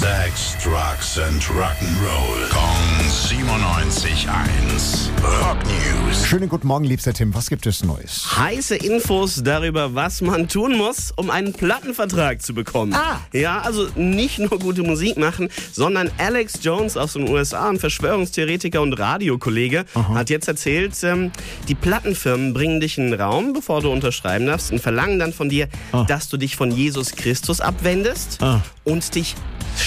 Sex, Drugs and Rock'n'Roll. Kong 97.1. Rock News. Schönen guten Morgen, liebster Tim. Was gibt es Neues? Heiße Infos darüber, was man tun muss, um einen Plattenvertrag zu bekommen. Ah. Ja, also nicht nur gute Musik machen, sondern Alex Jones aus den USA, ein Verschwörungstheoretiker und Radiokollege, hat jetzt erzählt, ähm, die Plattenfirmen bringen dich in den Raum, bevor du unterschreiben darfst, und verlangen dann von dir, dass du dich von Jesus Christus abwendest Ah. und dich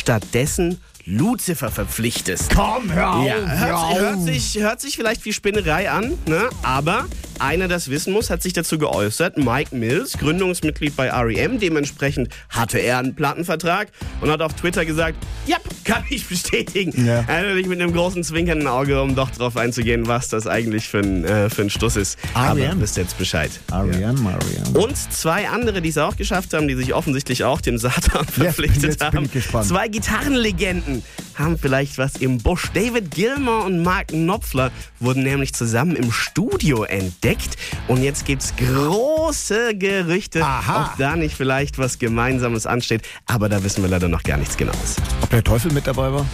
stattdessen Lucifer verpflichtest. Komm, hör auf, Ja, hör hört, auf. hört, sich, hört sich vielleicht wie Spinnerei an, ne? aber einer, das wissen muss, hat sich dazu geäußert. Mike Mills, Gründungsmitglied bei REM, dementsprechend hatte er einen Plattenvertrag und hat auf Twitter gesagt, ja, kann ich bestätigen. Ja. Natürlich mit einem großen zwinkernden Auge, um doch drauf einzugehen, was das eigentlich für ein, äh, für ein Stuss ist. Aber REM. wisst ihr jetzt Bescheid. Ariane, Marianne. Und zwei andere, die es auch geschafft haben, die sich offensichtlich auch dem Satan verpflichtet jetzt bin haben. ich gespannt. Zwei Gitarrenlegenden haben vielleicht was im Busch. David Gilmour und Mark Knopfler wurden nämlich zusammen im Studio entdeckt. Und jetzt gibt's große Gerüchte, Aha. ob da nicht vielleicht was Gemeinsames ansteht. Aber da wissen wir leider noch gar nichts Genaues. Ob der Teufel mit dabei war?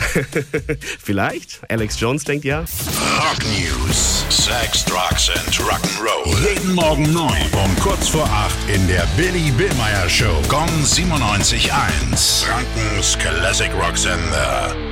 vielleicht? Alex Jones denkt ja. Rock News. Sex, Drugs and Rock'n'Roll. Jeden Morgen 9 um kurz vor 8 in der Billy Billmeyer Show. Gong 97.1. Frankens Classic Rock Sender.